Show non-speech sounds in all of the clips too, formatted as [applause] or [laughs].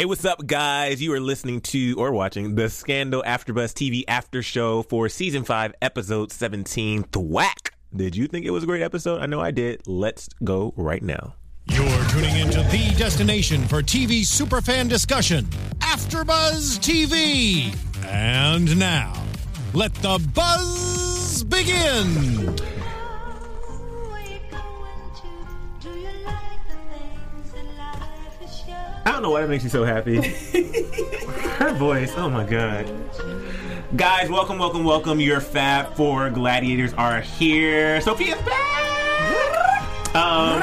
Hey, what's up, guys? You are listening to or watching the Scandal AfterBuzz TV After Show for Season 5, Episode 17, Thwack. Did you think it was a great episode? I know I did. Let's go right now. You're tuning into the destination for TV superfan discussion, AfterBuzz TV. And now, let the buzz begin. I don't know why that makes me so happy. [laughs] Her voice, oh my god. Guys, welcome, welcome, welcome. Your Fab Four Gladiators are here. Sophia's back! Um, [laughs]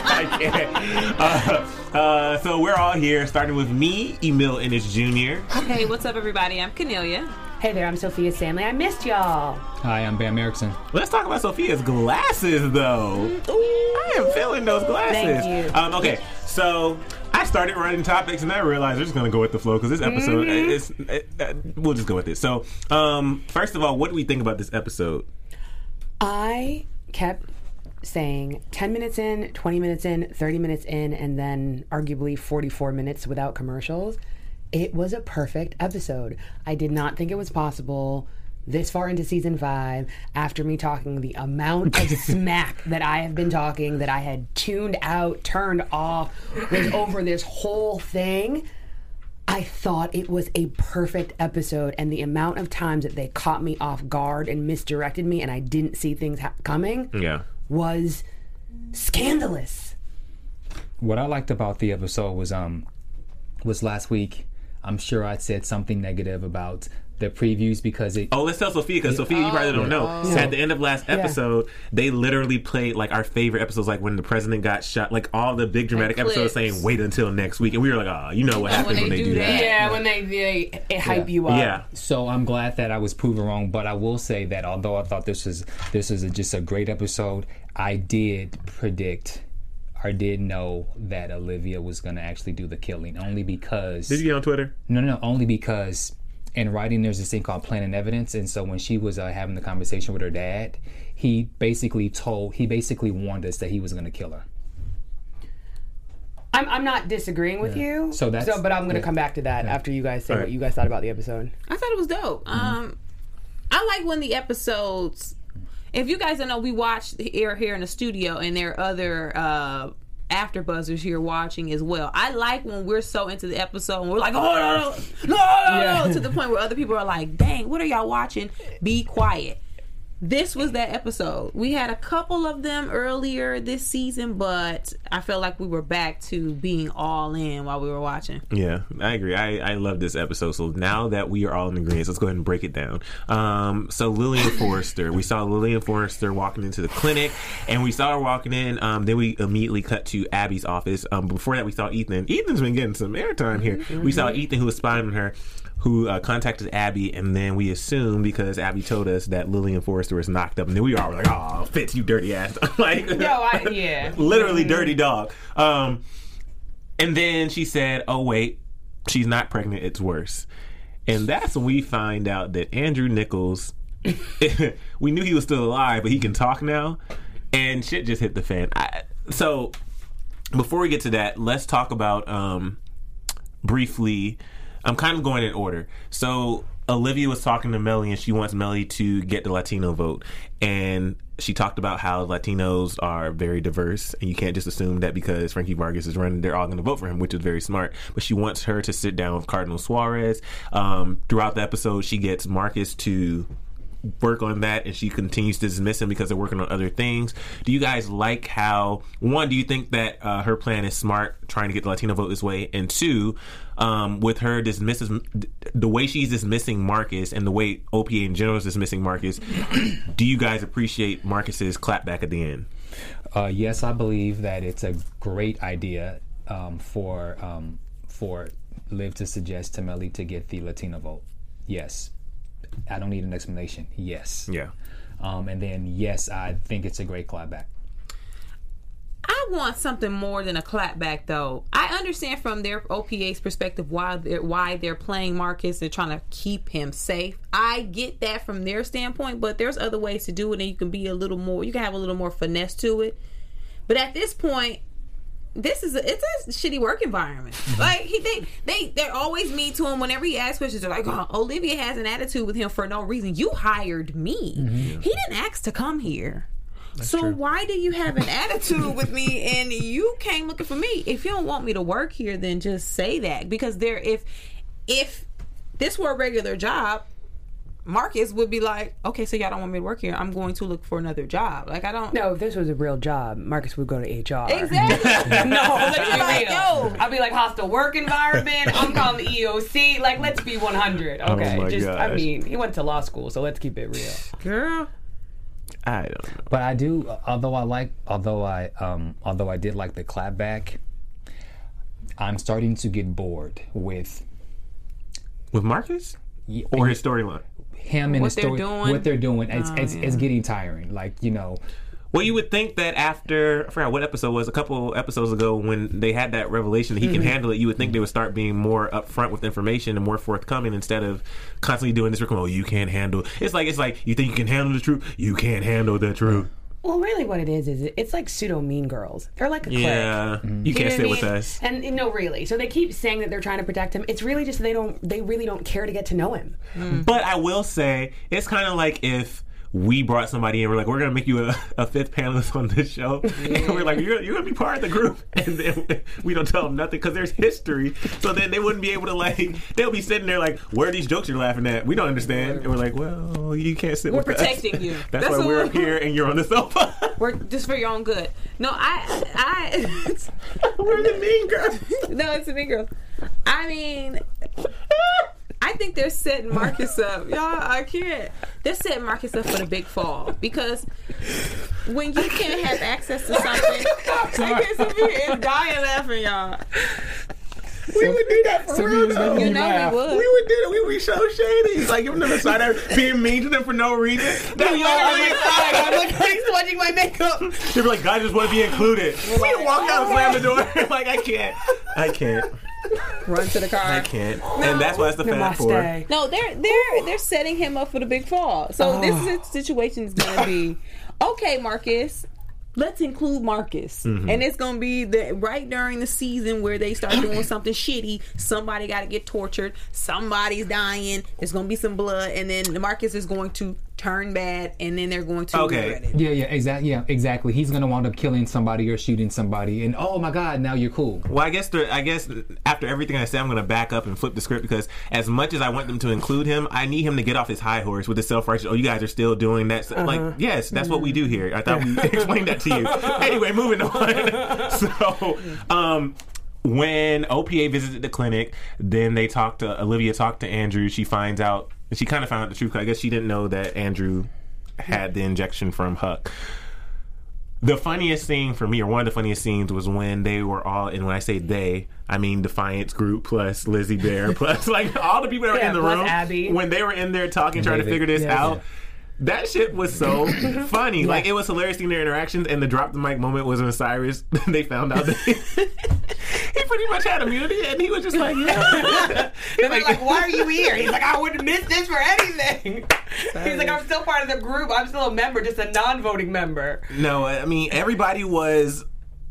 I can't. Uh, uh, so we're all here, starting with me, Emil Ennis Jr. Hey, what's up, everybody? I'm Cornelia. Hey there, I'm Sophia Stanley. I missed y'all. Hi, I'm Bam Erickson. Let's talk about Sophia's glasses, though. I am feeling those glasses. Thank you. Um, okay, so I started writing topics, and I realized we're just gonna go with the flow because this episode Mm-hmm. is. It, uh, we'll just go with it. So, um, first of all, what do we think about this episode? I kept saying 10 minutes in, 20 minutes in, 30 minutes in, and then arguably 44 minutes without commercials. It was a perfect episode. I did not think it was possible this far into season five, after me talking the amount of [laughs] smack that I have been talking, that I had tuned out, turned off, was over this whole thing. I thought it was a perfect episode, and the amount of times that they caught me off guard and misdirected me, and I didn't see things ha- coming, Yeah. was scandalous. What I liked about the episode was um was last week. I'm sure I said something negative about the previews because it. Oh, let's tell Sophia because Sophia, you probably don't know. At the end of last episode, they literally played like our favorite episodes, like when the president got shot, like all the big dramatic episodes, saying "wait until next week," and we were like, "Ah, you know what happens when, they, do that." Yeah, when they, they, they hype you up. Yeah. So I'm glad that I was proven wrong, but I will say that although I thought this was this was a, just a great episode, I did predict or did know that Olivia was going to actually do the killing, only because Did you get on Twitter? No, no, no. Only because in writing, there's this thing called planning evidence, and so when she was uh, having the conversation with her dad, he basically told, he basically warned us that he was going to kill her. I'm, I'm not disagreeing with you. So that's- So, but I'm going to yeah. come back to that after you guys say All right. what you guys thought about the episode. I thought it was dope. Um, I like when the episodes. If you guys don't know, we watched here here in the studio, and there are other uh, after buzzers here watching as well. I like when we're so into the episode and we're like, oh no, no, no, no, no, to the point where other people are like, dang, what are y'all watching? Be quiet. This was that episode. We had a couple of them earlier this season, but I felt like we were back to being all in while we were watching. Yeah, I agree. I, I love this episode. So now that we are all in agreement, let's go ahead and break it down. Um, so Lillian [laughs] Forrester, we saw Lillian Forrester walking into the clinic, and we saw her walking in. Um, then we immediately cut to Abby's office. Um, before that, we saw Ethan. Ethan's been getting some airtime here. We saw Ethan who was spying on her. Who uh, contacted Abby, and then we assumed because Abby told us that Lillian Forrester was knocked up, and then we all were like, "Oh, Fitz, you dirty ass!" [laughs] like, [laughs] No, I, yeah. [laughs] literally dirty dog. Um, and then she said, "Oh wait, she's not pregnant. It's worse." And that's when we find out that Andrew Nichols, we knew he was still alive, but he can talk now, and shit just hit the fan. I, so before we get to that, let's talk about um, briefly. I'm kind of going in order. So Olivia was talking to Mellie, and she wants Mellie to get the Latino vote, and she talked about how Latinos are very diverse, and you can't just assume that because Frankie Vargas is running, they're all going to vote for him, which is very smart. But she wants her to sit down with Cardinal Suarez. Um, throughout the episode, she gets Marcus to work on that and she continues to dismiss him because they're working on other things. Do you guys like how one, do you think that uh, her plan is smart trying to get the Latino vote this way? And two, um, with her dismisses the way she's dismissing Marcus and the way OPA in general is dismissing Marcus, [clears throat] do you guys appreciate Marcus's clapback at the end? Uh, yes, I believe that it's a great idea um, for um, for Liv to suggest to Mellie to get the Latino vote. Yes, I don't need an explanation. Yes, Yeah. um, and then yes, I think it's a great clapback. I want something more than a clapback, though. I understand from their OPA's perspective why they're why they're playing Marcus. They're trying to keep him safe. I get that from their standpoint, but there's other ways to do it, and you can be a little more. You can have a little more finesse to it. But at this point, this is a, it's a shitty work environment. Mm-hmm. Like he they they they're always mean to him whenever he asks questions. They're like, oh, Olivia has an attitude with him for no reason. You hired me. Mm-hmm. He didn't ask to come here. so why do you have an attitude with me [laughs] and you came looking for me? If you don't want me to work here, then just say that because there if if this were a regular job. Marcus would be like, okay, so y'all don't want me to work here. I'm going to look for another job. Like I don't. No, if this was a real job, Marcus would go to HR. Exactly. [laughs] No, [laughs] let's be Like, real. yo. I'd be like hostile work environment. I'm calling the EOC. Like, let's be 100. Okay, my just I mean, he went to law school, so let's keep it real. Girl. I don't know. But I do, although I like, although I, um, although I did like the clapback, I'm starting to get bored with With Marcus y- or his storyline. Him and What his they're story, doing? what they're doing. It's, Oh, it's, it's oh, getting tiring. Like you know, Well, you would think that after I forgot what episode it was a couple episodes ago when they had that revelation that he can mm-hmm. handle it. You would think they would start being more upfront with information and more forthcoming instead of constantly doing this. Oh, you can't handle. It's like it's like you think you can handle the truth. You can't handle the truth. Well, really, what it is is it's like pseudo mean girls. They're like a clique. Yeah, you You can't know sit with mean? us. And you know, really. So they keep saying that they're trying to protect him. It's really just they don't. They really don't care to get to know him. Mm. But I will say, it's kind of like if we brought somebody in, we're like, we're gonna make you a, a fifth panelist on this show, and we're like, you're, you're gonna be part of the group, [laughs] and then we don't tell them nothing because there's history. So then they wouldn't be able to like, they'll be sitting there like, where are these jokes you're laughing at? We don't understand, and we're like, well, you can't sit We're with us. protecting you. [laughs] That's, That's why we're up here and you're on the sofa. [laughs] We're just for your own good. No, I, I, we're the mean girls. no, it's the mean girls. I mean, I think they're setting Marcus up. [laughs] Y'all, I can't. They're setting Marcus up for the big fall because when you can't have access to something, [laughs] I can't Sophia is dying laughing, y'all. We would do that for Sophia real though. You know laugh. we would. We would do that. We would be so shady. Like giving them a side eye, being mean to them for no reason. That's literally I'm like, he's [laughs] watching my makeup. They'd be like, guys just want to be included. We walk out and slam the door. like, I can't. I can't. [laughs] Run to the car. I can't. And that's what it's the fat for. Namaste. No, they're they're they're setting him up for the big fall. So this situation is going to be [laughs] okay, Marcus. Let's include Marcus, Mm-hmm. and it's going to be the right during the season where they start doing [clears throat] something shitty. Somebody got to get tortured. Somebody's dying. There's going to be some blood, and then Marcus is going to turn bad, and then they're going to Okay. regret it. yeah, yeah, exactly, yeah, exactly. He's gonna wind up killing somebody or shooting somebody, and oh my god, now you're cool. Well, I guess the, I guess after everything I said, I'm going to back up and flip the script because as much as I want them to include him, I need him to get off his high horse with the self righteous. Oh, you guys are still doing that. Like, yes, that's what we do here. I thought we [laughs] explained that to you. [laughs] Anyway, moving on. [laughs] so, um, when OPA visited the clinic, then they talked to Olivia. Talked to Andrew. She finds out. She kind of found out the truth. I guess she didn't know that Andrew had the injection from Huck. The funniest scene for me, or one of the funniest scenes, was when they were all, and when I say they, I mean Defiance Group plus Lizzie Bear [laughs] plus like all the people that were Yeah, in the room Abby. when they were in there talking, trying to figure this Yeah. out. That shit was so [laughs] funny. Like it was hilarious seeing their interactions, and the drop the mic moment was when Cyrus [laughs] they found out that he, [laughs] he pretty much had immunity, and he was just like, yeah. And they're like, why are you here? He's like, I wouldn't miss this for anything. He's like, I'm still part of the group. I'm still a member, just a non-voting member. No, I mean everybody was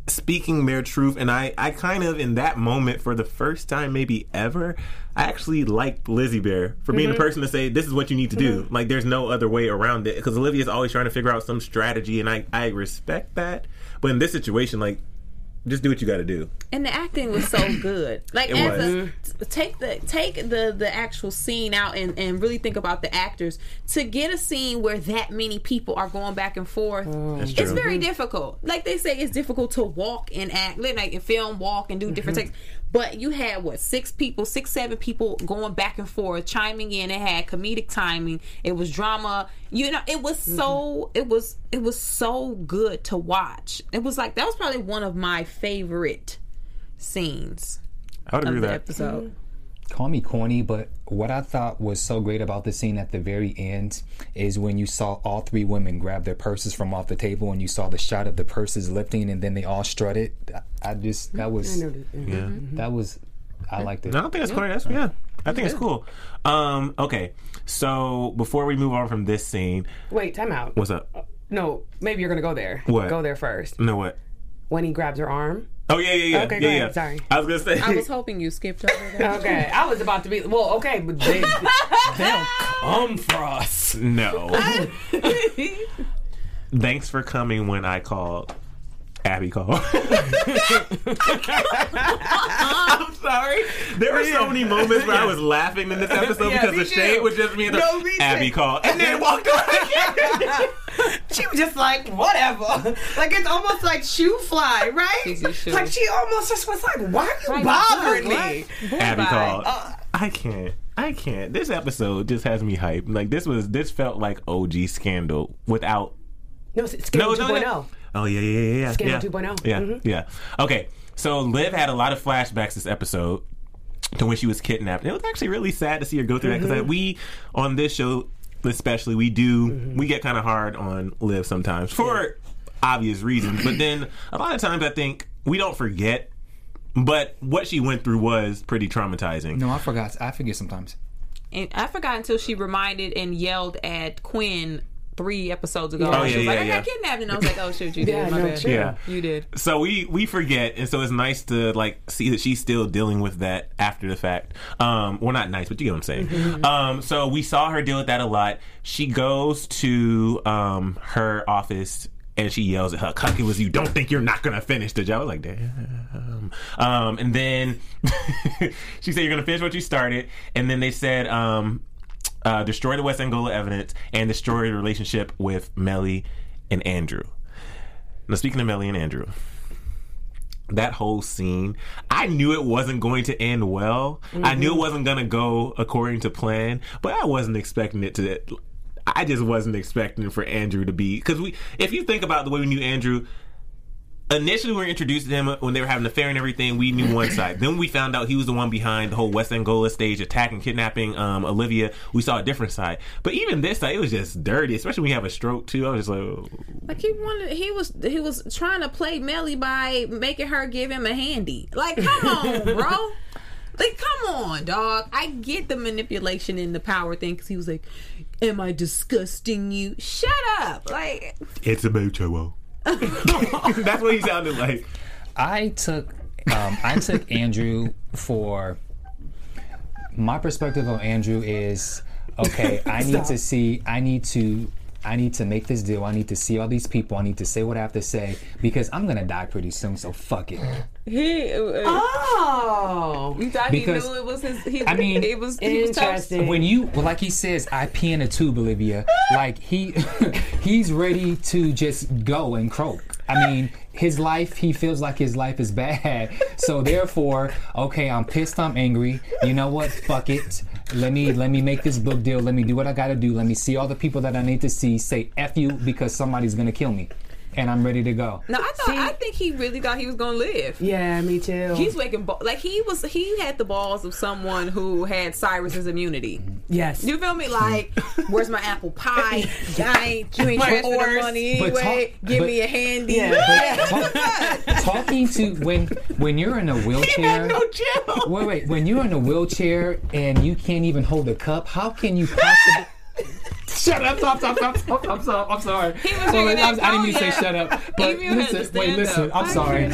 speaking their truth, and I, I kind of in that moment for the first time, maybe ever, I actually liked Lizzie Bear for being Mm-hmm. the person to say this is what you need to do. Like there's no other way around it because Olivia's always trying to figure out some strategy, and I I respect that. But in this situation, like just do what you got to do. and the acting was so [coughs] good. Like It as was. a, t- take the take the the actual scene out and and really think about the actors to get a scene where that many people are going back and forth. That's It's true. very difficult. Like they say, it's difficult to walk and act, like in film, walk and do different Mm-hmm. takes. But you had what six people, six seven people going back and forth, chiming in. It had comedic timing. It was drama. You know, it was so mm-hmm. it was it was so good to watch. It was like that was probably one of my favorite scenes I would agree of with the that. episode. Mm-hmm. Call me corny, but what I thought was so great about the scene at the very end is when you saw all three women grab their purses from off the table and you saw the shot of the purses lifting and then they all strutted. I- I just that mm-hmm. was Yeah. Mm-hmm. that was I liked it. No, I don't think that's corny. That's yeah. I think it's cool. Um, okay, so before we move on from this scene, Wait, time out. what's up? Uh, no, maybe you're gonna go there. What? Go there first. No, what? When he grabs her arm Oh yeah, yeah, yeah. Okay, yeah, go ahead. yeah. Sorry. I was gonna say. I was hoping you skipped over that. [laughs] Okay, I was about to be well. Okay, but they [laughs] they'll come for us. no. [laughs] Thanks for coming when I called. Abby called. I'm sorry. There were so many moments where I was laughing in this episode Yeah, because the shade too. was just me and the No, me too. Abby called and then walked away. She was just like, whatever. Like it's almost like shoe fly, right? Shoe. Like she almost just was like, why are you Right, bothering what? me? Abby Bye. called. Uh, I can't. I can't. This episode just has me hyped. Like this was. This felt like OG scandal without No, it's Scandal no, 2.0. no. Oh yeah, yeah, yeah, yeah. Scandal yeah. 2.0. Yeah, Mhm. yeah. Okay, so Liv had a lot of flashbacks this episode to when she was kidnapped. And it was actually really sad to see her go through that Mm-hmm. because we on this show, especially, we do mm-hmm. we get kind of hard on Liv sometimes for obvious reasons. But then a lot of times, I think we don't forget. But what she went through was pretty traumatizing. No, I forgot. I forget sometimes. And I forgot until she reminded and yelled at Quinn three episodes ago. Oh, she yeah, was like, yeah, I yeah. got kidnapped. And I was like, oh, shoot, you did. Yeah, My no, bad. true. Yeah. You did. So we we forget, and so it's nice to like see that she's still dealing with that after the fact. Um, well, not nice, but you get what I'm saying. Mm-hmm. Um, so we saw her deal with that a lot. She goes to um her office and she yells at her, "Cuck, it was you! Don't think you're not gonna finish the job." I was like, "Damn!" Um, and then [laughs] she said, "You're gonna finish what you started," and then they said, um, uh, "Destroy the West Angola evidence and destroy the relationship with Mellie and Andrew." Now, speaking of Mellie and Andrew, that whole scene, I knew it wasn't going to end well. I knew it wasn't going to go according to plan, but I wasn't expecting it to. I just wasn't expecting for Andrew to be because we. If you think about the way we knew Andrew, initially we were introduced to him when they were having the affair and everything. We knew one side. then we found out he was the one behind the whole West Angola stage attacking, kidnapping um, Olivia. We saw a different side. But even this side, it was just dirty. Especially when you have a stroke too. I was just like, oh. Like he wanted, he was, he was trying to play Mellie by making her give him a handy. Like, come on, bro. [laughs] Like, come on, dog. I get the manipulation and the power thing because he was like, "Am I disgusting you? Shut up!" Like, it's a mutuo. That's what he sounded like. I took um, I took Andrew for my perspective on Andrew is okay. I need to see. I need to. I need to make this deal. I need to see all these people. I need to say what I have to say because I'm gonna die pretty soon. So fuck it. he, uh, Oh, you thought Because- he knew it was his. He, I mean, it was he was toast. interesting. When you well, like he says, I pee in a tube, Olivia. Like he [laughs] he's ready to just go and croak. I mean, his life, he feels like his life is bad. So therefore, okay, I'm pissed, I'm angry. You know what? Fuck it. Let me let me make this book deal. Let me do what I gotta do. Let me see all the people that I need to see. Say F you because somebody's gonna kill me. And I'm ready to go. No, I thought. I think he really thought he was gonna live. yeah, me too. He's waking ball like he was. He had the balls of someone who had Cyrus's immunity. yes. You feel me? Like, [laughs] where's my apple pie? [laughs] I ain't you ain't My transfer the money anyway. talk- Give but- me a handy. Yeah. [laughs] Talk- talking to when when you're in a wheelchair. No chill. Wait, wait. When you're in a wheelchair and you can't even hold a cup, how can you possibly? Shut up! Stop! Stop! Stop! Stop! I'm sorry. I'm sorry. He was Well, I'm- that I didn't mean to say shut up. But Even had to listen, wait, listen. up. I'm sorry.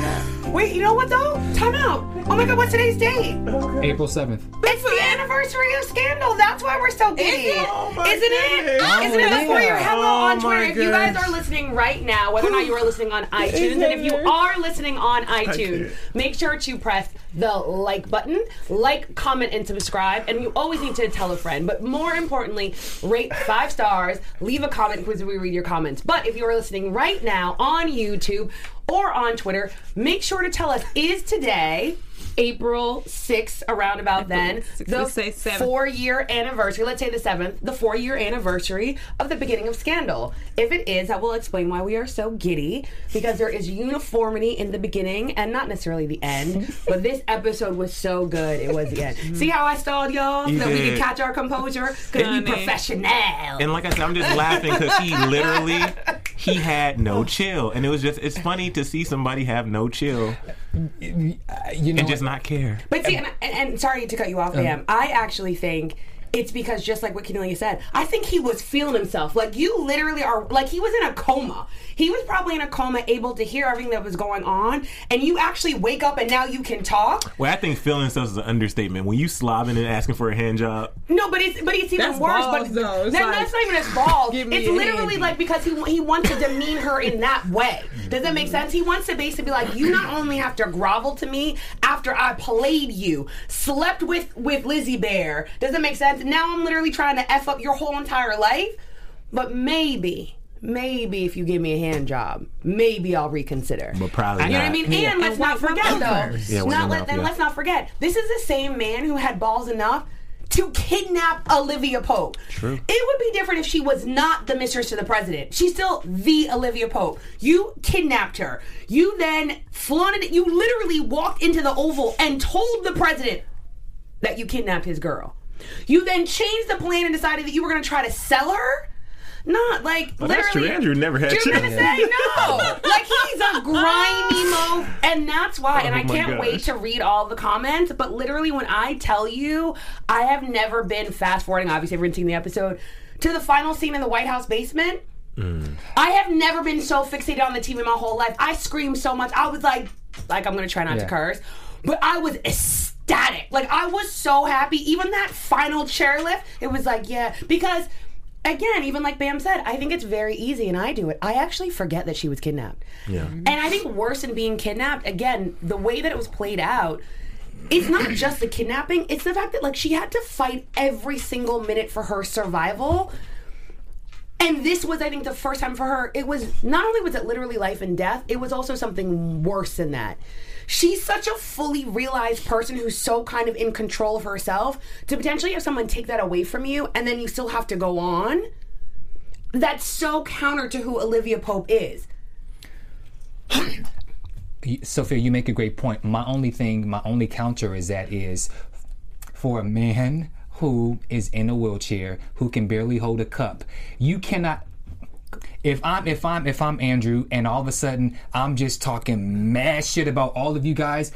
Wait, you know what though? Time out. Oh my god, what's today's date? April seventh. It's the anniversary of Scandal. That's why we're so giddy. it? Oh ah, Isn't it? goodness. Isn't it Oh, before yeah. your hello Oh on Twitter? If you guys are listening right now, whether or not you are listening on iTunes, and if you are listening on iTunes, make sure to press the like button, like, comment, and subscribe. And you always need to tell a friend. But more importantly, rate five stars, leave a comment because we read your comments. But if you are listening right now on YouTube or on Twitter, make sure to tell us is today April 6th, around about then, the say four year anniversary, let's say the 7th, the four year anniversary of the beginning of Scandal. If it is, I will explain why we are so giddy because there is uniformity in the beginning and not necessarily the end. [laughs] but this episode was so good, it was the end. See how I stalled y'all so that we did. could catch our composure? Because Honey. we professional. And like I said, I'm just laughing because he [laughs] literally he had no chill, and it was just it's funny to see somebody have no chill You know, and just not care. But see, and, and, and sorry to cut you off, um, Bam. I actually think it's because just like what Cornelia said, I think he was feeling himself. Like you literally are like he was in a coma. He was probably in a coma, able to hear everything that was going on, and you actually wake up and now you can talk. Well, I think feeling himself is an understatement. When you slobbing and asking for a hand job, No, but it's but it's even That's worse. balls, but though. It's that- like, that's not even as balls. [laughs] It's literally like because he he wants to demean her in that way. Does that make sense? He wants to basically be like, you not only have to grovel to me after I played you, slept with with Lizzie Bear. Does that make sense? Now I'm literally trying to f up your whole entire life. But maybe. Maybe if you give me a hand job, maybe I'll reconsider. But probably you know what I mean. Yeah. And let's And not forget mouth though. Yeah, white not let, mouth, then yeah. let's not forget. This is the same man who had balls enough to kidnap Olivia Pope. True. It would be different if she was not the mistress to the president. She's still the Olivia Pope. You kidnapped her. You then flaunted it. You literally walked into the Oval and told the president that you kidnapped his girl. You then changed the plan and decided that you were going to try to sell her. Not like Well, that's literally. true. Andrew never had Do you know what I'm children. saying? No. [laughs] like he's a grimy mo, and that's why. and Oh I can't wait to read all the comments. But literally, when I tell you, I have never been fast forwarding. Obviously, everyone's seen the episode to the final scene in the White House basement. Mm. I have never been so fixated on the TV my whole life. I screamed so much. I was like, like I'm gonna try not to curse, but I was ecstatic. Like I was so happy. Even that final chairlift, it was like, yeah, because. Again, even like Bam said, I think it's very easy, and I do it. I actually forget that she was kidnapped. Yeah. Mm-hmm. And I think worse than being kidnapped, again, the way that it was played out, it's not just the kidnapping, it's the fact that like she had to fight every single minute for her survival. And this was, I think, the first time for her. It was not only was it literally life and death, it was also something worse than that. She's such a fully realized person who's so kind of in control of herself to potentially have someone take that away from you and then you still have to go on. That's so counter to who Olivia Pope is. Sophia, you make a great point. My only thing, my only counter is that is for a man who is in a wheelchair who can barely hold a cup. You cannot if I'm if I'm if I'm Andrew and all of a sudden I'm just talking mad shit about all of you guys,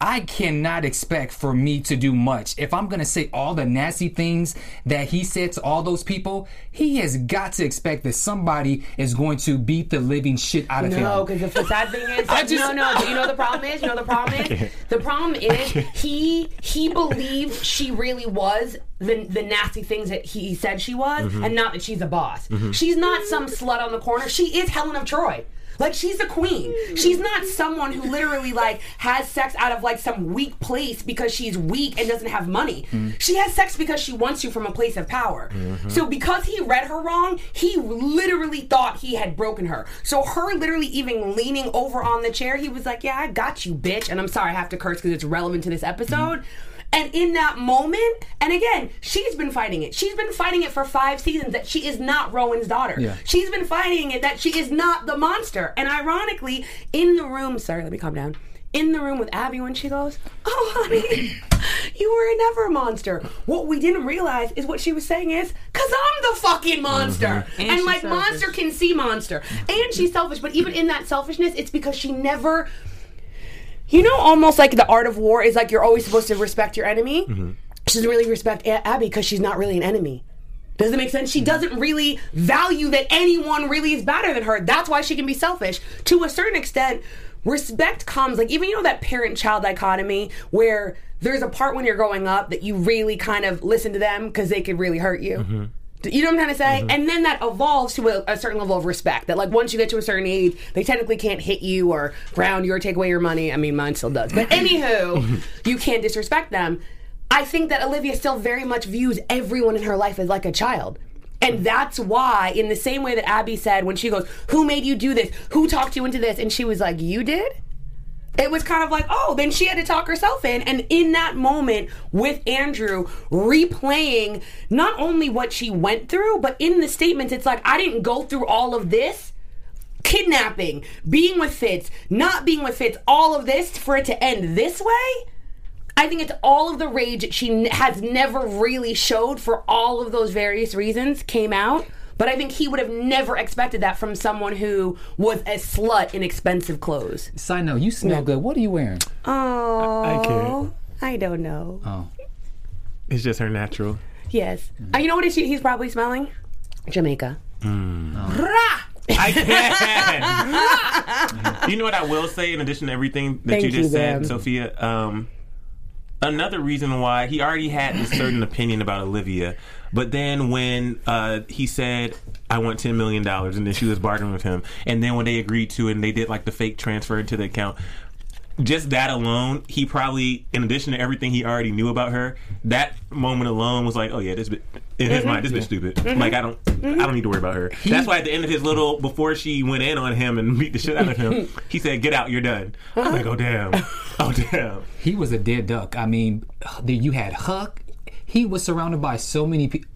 I cannot expect for me to do much. If I'm gonna say all the nasty things that he said to all those people, he has got to expect that somebody is going to beat the living shit out of No, him. No, because the sad thing is, [laughs] I just- no, no. You know the problem is, you know the problem is, the problem is he he believed she really was the the nasty things that he said she was, Mm-hmm. and not that she's a boss. She's not some slut on the corner. She is Helen of Troy. Like she's a queen. She's not someone who literally like has sex out of like some weak place because she's weak and doesn't have money. Mm-hmm. She has sex because she wants you from a place of power. Mm-hmm. So because he read her wrong, he literally thought he had broken her. So her literally even leaning over on the chair, he was like, "Yeah, I got you, bitch." And I'm sorry, I have to curse because it's relevant to this episode. Mm-hmm. And in that moment, and again, she's been fighting it. She's been fighting it for five seasons that she is not Rowan's daughter. Yeah. She's been fighting it that she is not the monster. And ironically, in the room, sorry, let me calm down. In the room with Abby when she goes, Oh, honey, [laughs] you were never a monster. What we didn't realize is what she was saying is, Cause I'm the fucking monster. Mm-hmm. And And, like, selfish. monster can see monster. And she's selfish, but even in that selfishness, it's because she never you know, almost like the art of war is like you're always supposed to respect your enemy. Mm-hmm. She doesn't really respect A- Abby because she's not really an enemy. Does it make sense? She mm-hmm. doesn't really value that anyone really is better than her. That's why she can be selfish. To a certain extent, respect comes like even you know that parent-child dichotomy where there's a part when you're growing up that you really kind of listen to them because they could really hurt you. Mm-hmm. You know what I'm trying to say? Mm-hmm. And then that evolves to a, a certain level of respect. That like once you get to a certain age, they technically can't hit you or ground you or take away your money. I mean, mine still does. But [laughs] anywho, you can't disrespect them. I think that Olivia still very much views everyone in her life as like a child. And that's why, in the same way that Abby said when she goes, Who made you do this? Who talked you into this? And she was like, You did? It was kind of like, oh, then she had to talk herself in. And in that moment with Andrew replaying not only what she went through, but in the statements, it's like, I didn't go through all of this. Kidnapping, being with Fitz, not being with Fitz, all of this for it to end this way. I think it's all of the rage that she has never really showed for all of those various reasons came out. But I think he would have never expected that from someone who was a slut in expensive clothes. Side note, you smell good. What are you wearing? Oh, I can't. I don't know. Oh. It's just her natural. Yes. Uh, you know what is he, he's probably smelling? Jamaica. I can. [laughs] you know what I will say in addition to everything that Thank you just you, said, Sophia? Um, another reason why he already had a certain opinion about Olivia, but then when uh, he said, "I want ten million dollars," and then she was bargaining with him, and then when they agreed to it, and they did like the fake transfer into the account. Just that alone, he probably, in addition to everything he already knew about her, that moment alone was like, oh yeah, this bitch, in his mm-hmm. mind, this bitch stupid. Mm-hmm. Like I don't, I don't need to worry about her. That's why at the end of his little, before she went in on him and [laughs] beat the shit out of him, [laughs] he said, "Get out, you're done." I was like, oh damn, [laughs] oh damn. He was a dead duck. I mean, the- you had Huck. He was surrounded by so many people.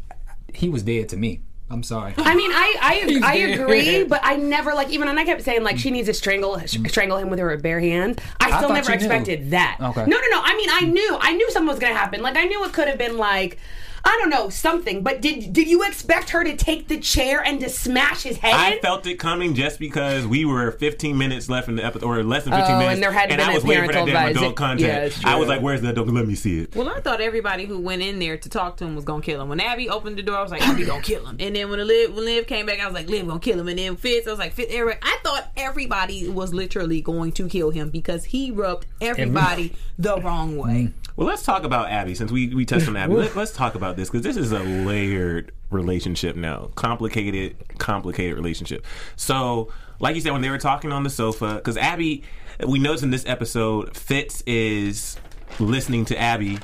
He was dead to me. I'm sorry. I mean, I I, [laughs] I agree, [laughs] but I never like even and I kept saying like she needs to strangle strangle him with her bare hands. I still thought never you knew. expected that. Okay. No, no, no. I mean, I knew I knew something was gonna happen. Like I knew it could have been like. I don't know something, but did did you expect her to take the chair and to smash his head? I felt it coming just because we were 15 minutes left in the episode, or less than 15 Oh, minutes, and there hadn't been I a was waiting for that damn advisory. adult content. Yeah, I was like, "Where's the adult? Let me see it." Well, I thought everybody who went in there to talk to him was gonna kill him. When Abby opened the door, I was like, Abby gonna kill him. And then when Liv, when Liv came back, I was like, Liv gonna kill him. And then Fitz, I was like, Fitz, Eric." I thought everybody was literally going to kill him because he rubbed everybody the wrong way. Mm. Well, let's talk about Abby since we, we touched on Abby. [laughs] Let, let's talk about this because this is a layered relationship now, complicated, complicated relationship. So, like you said, when they were talking on the sofa, because Abby, we noticed in this episode, Fitz is listening to Abby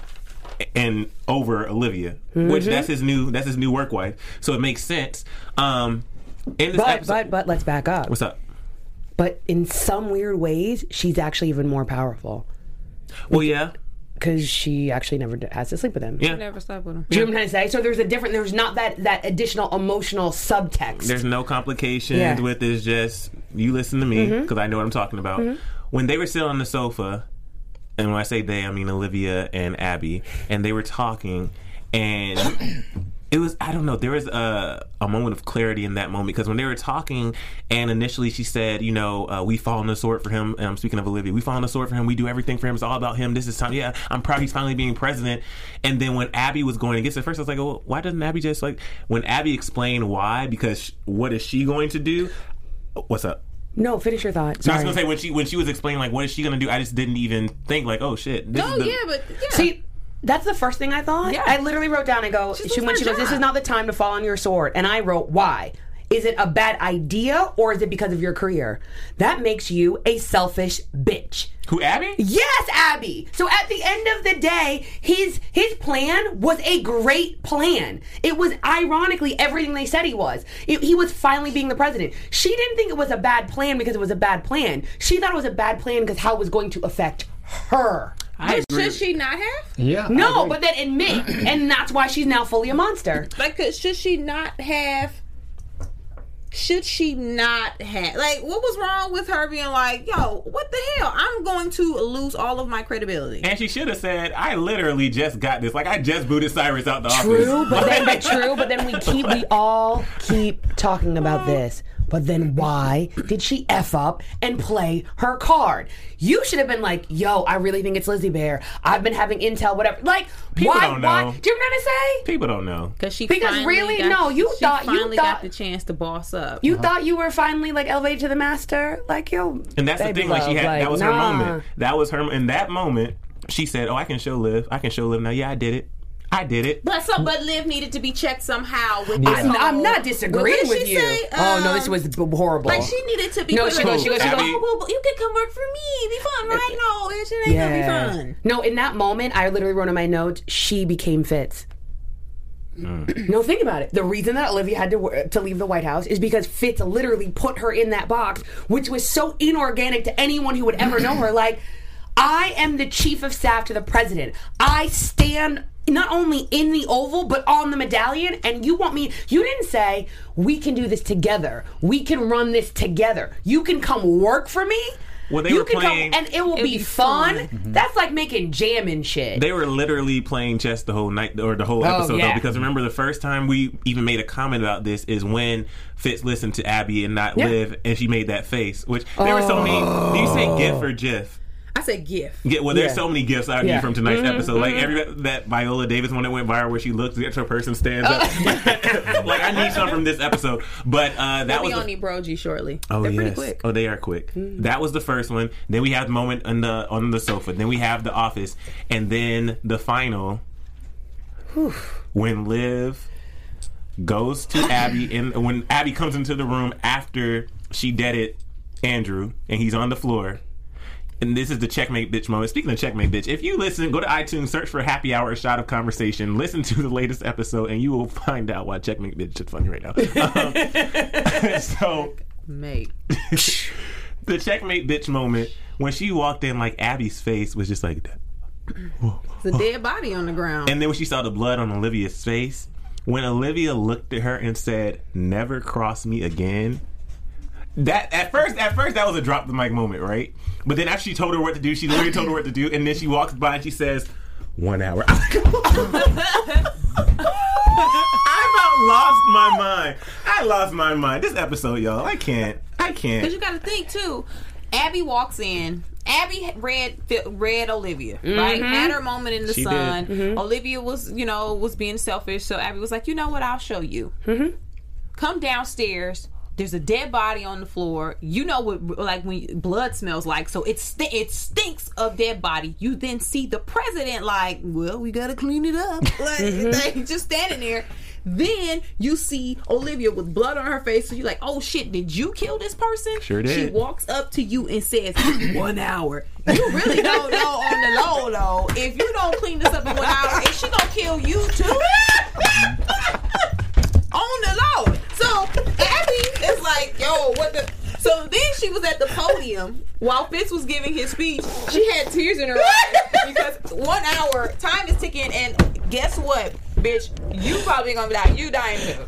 and over Olivia, which Mm-hmm. that's his new that's his new work wife. So it makes sense. Um, in this but episode, but but let's back up. what's up? But in some weird ways, she's actually even more powerful Well, yeah, because she actually never has to sleep with him. yeah. Never slept with him. Do you know what I'm trying to say? So there's a different. There's not that that additional emotional subtext. There's no complications Yeah. Mm-hmm. with this. Just you listen to me because I know what I'm talking about. When they were sitting on the sofa, and when I say they, I mean Olivia and Abby, and they were talking, and it was I don't know. There was a a moment of clarity in that moment because when they were talking, and initially she said, you know, uh, we fall on the sword for him. And I'm speaking of Olivia. We fall on the sword for him. We do everything for him. It's all about him. This is time. Yeah, I'm proud he's finally being president. And then when Abby was going against it, first I was like, well, why doesn't Abby just like when Abby explained why? Because sh- what is she going to do? What's up? no, finish your thought. I was gonna say when she when she was explaining like what is she gonna do, I just didn't even think like, oh shit. This Oh is the, yeah, but yeah. See, that's the first thing I thought. Yeah. I literally wrote down. I go. She's She, doing when her she goes, "This is not the time to fall on your sword," and I wrote, "Why? Is it a bad idea or is it because of your career? That makes you a selfish bitch." who Abby? Yes, Abby. So at the end of the day, his his plan was a great plan. It was ironically everything they said he was. It- he was finally being the president. She didn't think it was a bad plan because it was a bad plan. She thought it was a bad plan because how it was going to affect her. I agree. should she not have? Yeah. No, but then admit, [clears throat] and that's why she's now fully a monster. Like, could- should she not have? Should she not have? Like, what was wrong with her being like, "Yo, what the hell? I'm going to lose all of my credibility." And she should have said, I literally just got this. Like I just booted Cyrus out the True, office. but then but [laughs] true, but then we keep we all keep talking about oh. this. But then why did she f up and play her card? You should have been like, "Yo, I really think it's Lizzie Bear. I've been having intel, whatever." Like, People why? don't Why? Do you know what I'm saying? People don't know. Because she Because really, got, no, you she thought- you finally thought- got the chance to boss up. You thought you were finally like elevated to the master, like yo. And that's baby the thing. Like she love, had that was her moment. That was her in that moment. She said, "Oh, I can show live. I can show live now. Yeah, I did it. I did it." but some, but Liv needed to be checked somehow. With Yeah. this I'm, I'm not disagreeing with you. say? oh no, this Um, was horrible. Like she needed to be. No, she like, goes- she goes- she goes- Oh, well, you can come work for me. It'd be fun, right? No, it ain't gonna be fun. No, in that moment, I literally wrote in my notes, she became Fitz. no, think about it. The reason that Olivia had to to leave the White House is because Fitz literally put her in that box, which was so inorganic to anyone who would ever know her. Like, I am the chief of staff to the president. I stand not only in the oval but on the medallion and you want me you didn't say we can do this together we can run this together you can come work for me Well, they you were can playing- come and it will be, be fun. fun. Mm-hmm. That's like making jam and shit. They were literally playing chess the whole night or the whole oh, episode Oh, yeah. though. Because remember, the first time we even made a comment about this is when Fitz listened to Abby and not Yeah. Liv, and she made that face. Which there were so many. Do you say GIF or GIF? I said gift. Yeah, well, there's Yeah. so many gifts I Yeah. need from tonight's mm-hmm, episode. Like mm-hmm. every that Viola Davis one that went viral where she looks at her person stands up. Oh. [laughs] like I need some from this episode. But uh, that That was we the- on need Brogy shortly. Oh They're yes. pretty quick. Oh, they are quick. Mm. That was the first one. Then we have the moment on the on the sofa. Then we have the office, and then the final when Liv goes to Abby, and when Abby comes into the room after she deaded Andrew, and he's on the floor. And this is the checkmate bitch moment. Speaking of checkmate bitch, if you listen, go to iTunes, search for Happy Hour Shot of Conversation, listen to the latest episode, and you will find out why checkmate bitch is funny right now. Um, [laughs] so Mate. [laughs] the checkmate bitch moment when she walked in, like Abby's face was just like that. It's a dead body on the ground. And then when she saw the blood on Olivia's face, when Olivia looked at her and said, "Never cross me again." That at first, at first that was a drop the mic moment, right? But then after she told her what to do, she literally told her what to do, and then she walks by and she says, "One hour." [laughs] I about lost my mind. I lost my mind. This episode, y'all, I can't. I can't. Because you got to think too. Abby walks in. Abby read read Olivia right mm-hmm. had her moment in the She sun. did. Olivia was you know was being selfish, so Abby was like, you know what? I'll show you. Mm-hmm. Come downstairs. There's a dead body on the floor. You know what like when blood smells like. So it st- it stinks of dead body. You then see the president like, well, we gotta clean it up. [laughs] Like mm-hmm. they just standing there. Then you see Olivia with blood on her face. So you're like, oh shit, did you kill this person? Sure did. She walks up to you and says, one hour. You really don't know on the low though. If you don't clean this up in one hour, is she gonna kill you too? [laughs] on the low. So like, yo, what the so then she was at the podium while Fitz was giving his speech. She had tears in her eyes [laughs] because one hour time is ticking, and guess what, bitch? You probably gonna die. You dying too.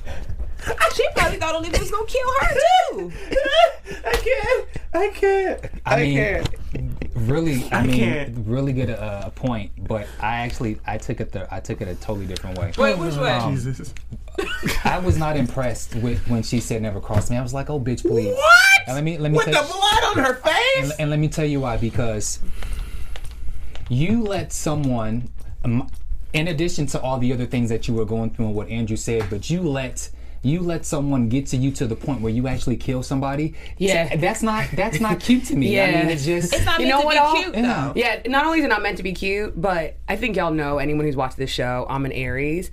She probably thought Olivia was gonna kill her too. [laughs] I can't. I can't. I, I mean, can't. Really, I, I mean, can't. really good uh, point. But I actually, I took it the, I took it a totally different way. Wait, which way? Um, Jesus. I was not impressed with when she said never cross me. I was like, oh, bitch, please. What? And let me let me With tell the blood on her face? and, and let me tell you why. Because you let someone, um, in addition to all the other things that you were going through and what Andrew said, but you let you let someone get to you to the point where you actually kill somebody. Yeah. that's not that's not cute to me. I Yeah. mean, it's just It's not You know to what, be all? cute Yeah. though. Yeah, not only is it not meant to be cute, but I think y'all know anyone who's watched this show. I'm an Aries.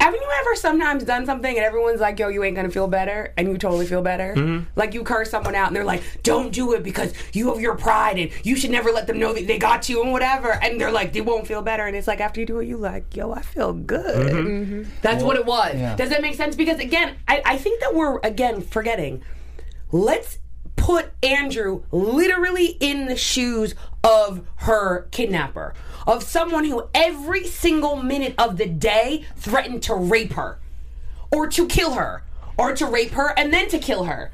Haven't you ever sometimes done something and everyone's like, "Yo, you ain't gonna feel better," and you totally feel better? Mm-hmm. Like you curse someone out and they're like, "Don't do it because you have your pride and you should never let them know that they got you and whatever." And they're like, "They won't feel better," and it's like after you do it, you like, "Yo, I feel good." Mm-hmm. That's what it was. yeah. Does that make sense? Because again, I, I think that we're again forgetting let's put Andrew literally in the shoes of her kidnapper, of someone who every single minute of the day threatened to rape her, or to kill her, or to rape her and then to kill her.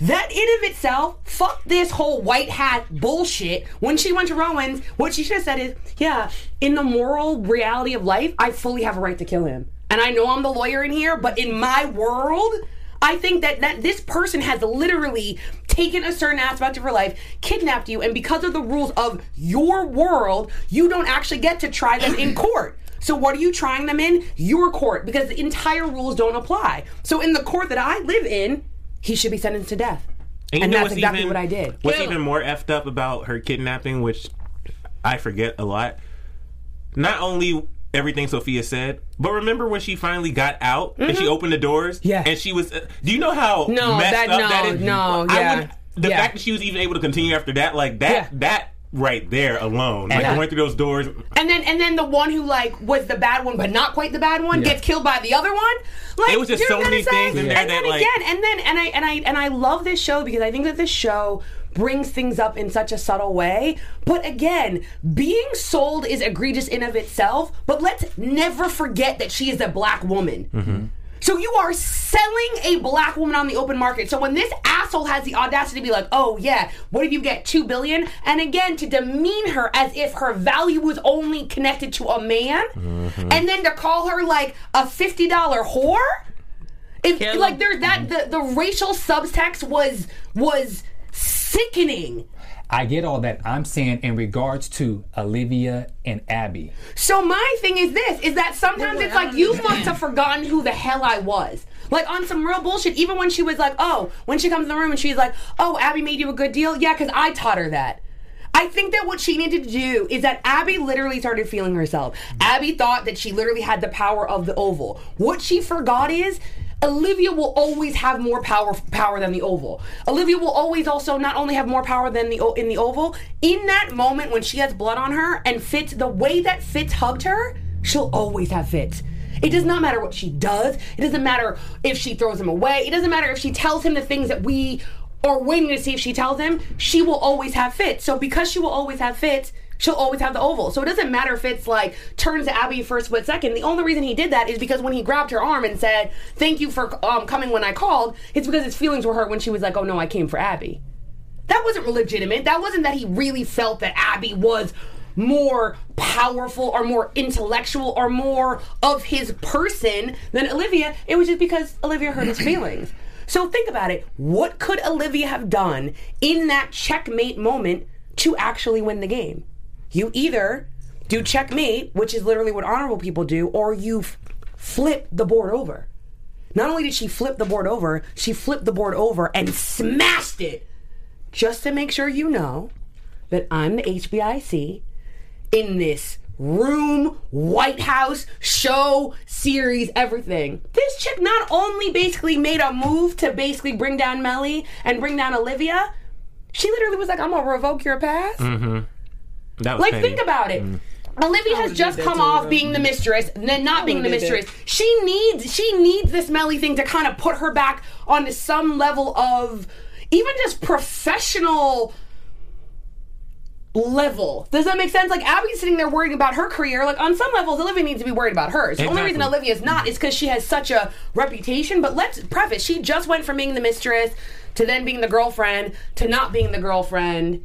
That in of itself, fuck this whole white hat bullshit. When she went to Rowan's, what she should have said is, yeah, in the moral reality of life, I fully have a right to kill him. And I know I'm the lawyer in here, but in my world, I think that, that this person has literally taken a certain aspect of her life, kidnapped you, and because of the rules of your world, you don't actually get to try them in [coughs] court. So what are you trying them in? Your court, because the entire rules don't apply. So in the court that I live in, he should be sentenced to death. you And that's exactly even- what I did. What's Kill even more effed up about her kidnapping, which I forget a lot, not only everything Sophia said, but remember when she finally got out and she opened the doors? Mm-hmm. Yeah. And she was. Uh, do you know how No, messed that- up no, that is? no, I yeah. wouldn't- The Yeah. fact that she was even able to continue after that, like that, Yeah. that right there alone, like Yeah. going through those doors. And then and then the one who like was the bad one but not quite the bad one Yeah. gets killed by the other one. Like It was just so many things in there and that, then like- again, and then and I and I and I love this show because I think that this show brings things up in such a subtle way. But again, being sold is egregious in of itself. But let's never forget that she is a black woman. Mm-hmm. So you are selling a black woman on the open market. So when this asshole has the audacity to be like, "Oh yeah, what if you get 2 billion?" and again to demean her as if her value was only connected to a man, Mm-hmm. and then to call her like a $50 whore? If Kill like him. there's that the, the racial subtext was was sickening. I get all that. I'm saying in regards to Olivia and Abby. So my thing is this: is that sometimes it's like you must have forgotten who the hell I was. Like on some real bullshit. Even when she was like, "Oh," when she comes in the room and she's like, "Oh, Abby made you a good deal." Yeah, because I taught her that. I think that what she needed to do is that Abby literally started feeling herself. Abby thought that she literally had the power of the oval. What she forgot is Olivia will always have more power power than the oval. Olivia will always also not only have more power than the in the oval. In that moment when she has blood on her and Fitz, the way that Fitz hugged her, she'll always have Fitz. It does not matter what she does. It doesn't matter if she throws him away. It doesn't matter if she tells him the things that we are waiting to see if she tells him. She will always have Fitz. So because she will always have Fitz, she'll always have the oval. So it doesn't matter if it's like turns to Abby a split second. The only reason he did that is because when he grabbed her arm and said, "Thank you for um, coming when I called," it's because his feelings were hurt when she was like, "Oh no, I came for Abby." That wasn't legitimate. That wasn't that he really felt that Abby was more powerful or more intellectual or more of his person than Olivia. It was just because Olivia hurt his feelings. So think about it. What could Olivia have done in that checkmate moment to actually win the game? You either do checkmate, which is literally what honorable people do, or you f- flip the board over. Not only did she flip the board over, she flipped the board over and smashed it just to make sure you know that I'm the HBIC in this room, White House, show, series, everything. This chick not only basically made a move to basically bring down Mellie and bring down Olivia, she literally was like, I'm gonna revoke your pass. Was Like, petty. think about it. Mm. Olivia has just come off though. being the mistress, and then not being the would've mistress. She needs she needs this Mellie thing to kind of put her back on some level of even just professional level. Does that make sense? Like Abby's sitting there worrying about her career. Like on some levels, Olivia needs to be worried about hers. The only reason Exactly. Olivia's not is because she has such a reputation. But let's preface: she just went from being the mistress to then being the girlfriend to not being the girlfriend.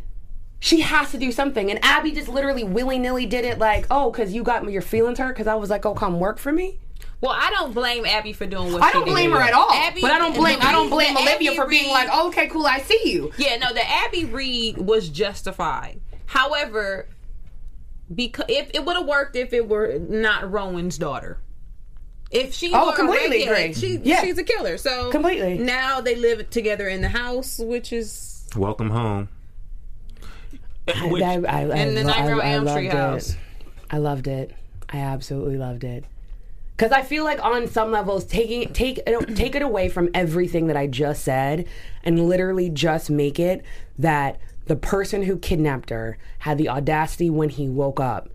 She has to do something, and Abby just literally willy nilly did it. Like, oh, because you got your feelings hurt because I was like, oh, come work for me. Well, I don't blame Abby for doing what I she don't blame her at all, Abby- but I don't blame I don't blame Olivia Abby for being Reed- like, oh, okay, cool, I see you. Yeah, no, the Abby Reed was justified. However, because if it would have worked if it were not Rowan's daughter. If she Oh, completely regular- agree. She, Yeah. she's a killer. So Completely. Now they live together in the house, which is Welcome home. [laughs] Which- I, I, I, In the lo- Nightmare I- I Elm loved Street it. house. I loved it. I absolutely loved it. Because I feel like on some levels, taking take it, take it away from everything that I just said, and literally just make it that the person who kidnapped her had the audacity when he woke up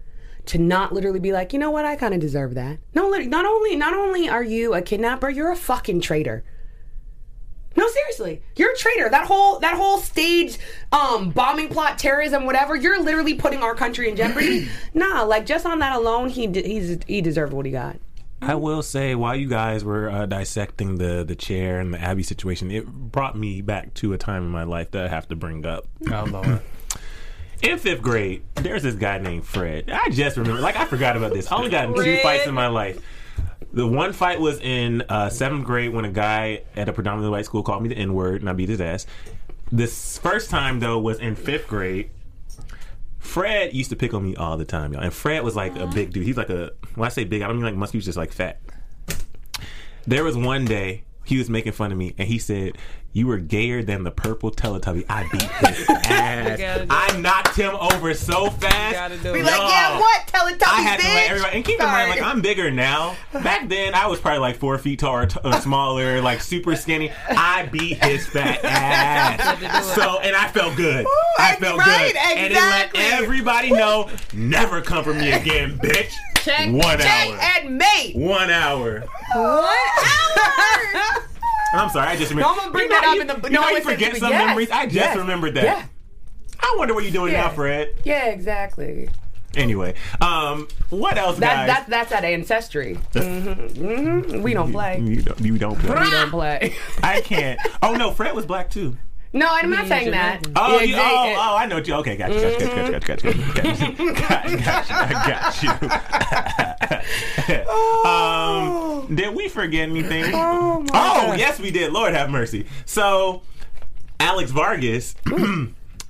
to not literally be like, you know what, I kind of deserve that. No, not only not only are you a kidnapper, you're a fucking traitor. No, seriously, you're a traitor. That whole that whole stage, um, bombing plot, terrorism, whatever. You're literally putting our country in jeopardy. [clears throat] nah, like just on that alone, he de- he's he deserved what he got. I will say, while you guys were uh, dissecting the the chair and the Abby situation, it brought me back to a time in my life that I have to bring up. Oh Lord. [clears throat] In fifth grade, there's this guy named Fred. I just remember, like I forgot about this. I only got in two fights in my life. The one fight was in uh, seventh grade when a guy at a predominantly white school called me the N word and I beat his ass. This first time though was in fifth grade. Fred used to pick on me all the time, y'all. And Fred was like a big dude. He's like a when I say big, I don't mean like muscular. Just like fat. There was one day he was making fun of me, and he said, "You were gayer than the purple Teletubby." I beat [laughs] his ass. I knocked him over so fast. Be it. like, Y'all, yeah, what? Tell it, tell I me, had to let everybody, and keep in mind, like I'm bigger now. Back then, I was probably like four feet tall or, t- or smaller, like super skinny. I beat his fat [laughs] ass. So, and I felt good. I felt right, good, and it let everybody know, never come for me again, bitch. Check, One Check hour. and mate. One hour. What? [laughs] I'm sorry, I just remember. No, I'm gonna bring you know, that up you, in the- You no, know, you forget some yes, memories. I just yes, remembered that. yeah. I wonder what you're doing Yeah. now, Fred. yeah, exactly. Anyway, um, what else, That, guys? that that's that ancestry. Mm-hmm. Mm-hmm. We don't play. You don't, you don't play. We don't play. I can't. Oh no, Fred was black too. No, I'm not saying that. Oh, Yeah, you, oh, oh, I know what you. Okay, gotcha, gotcha, gotcha, gotcha, gotcha, gotcha, gotcha. Got, got you. um, did we forget anything? Oh, my Oh, God. yes, we did. Lord have mercy. So, Alex Vargas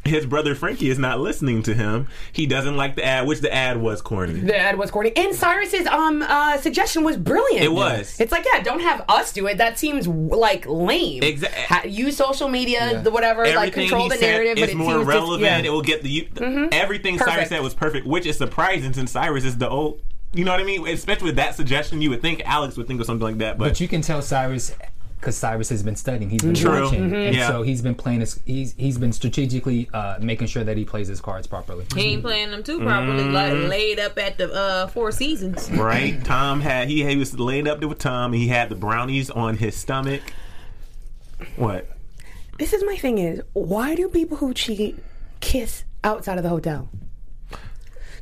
his brother Frankie is not listening to him. He doesn't like the ad, which the ad was corny. The ad was corny, and Cyrus's um uh, suggestion was brilliant. It was. It's like, yeah, don't have us do it. That seems like lame. Exa- Ha- use social media, the whatever, like Everything control he the said narrative. is but it more seems just- relevant. yeah. Mm-hmm. It will get the you, everything Cyrus said was perfect, which is surprising since Cyrus is the old. You know what I mean? Especially with that suggestion, you would think Alex would think of something like that, but, But you can tell Cyrus because Cyrus has been studying. He's been True. watching, Mhm. and Yeah. so he's been playing. His, he's he's been strategically uh, making sure that he plays his cards properly. He ain't playing them too properly, like laid up at the uh, Four Seasons. right? Tom had he, he was laid up there with Tom. He had the brownies on his stomach. What? This is my thing: is why do people who cheat kiss outside of the hotel?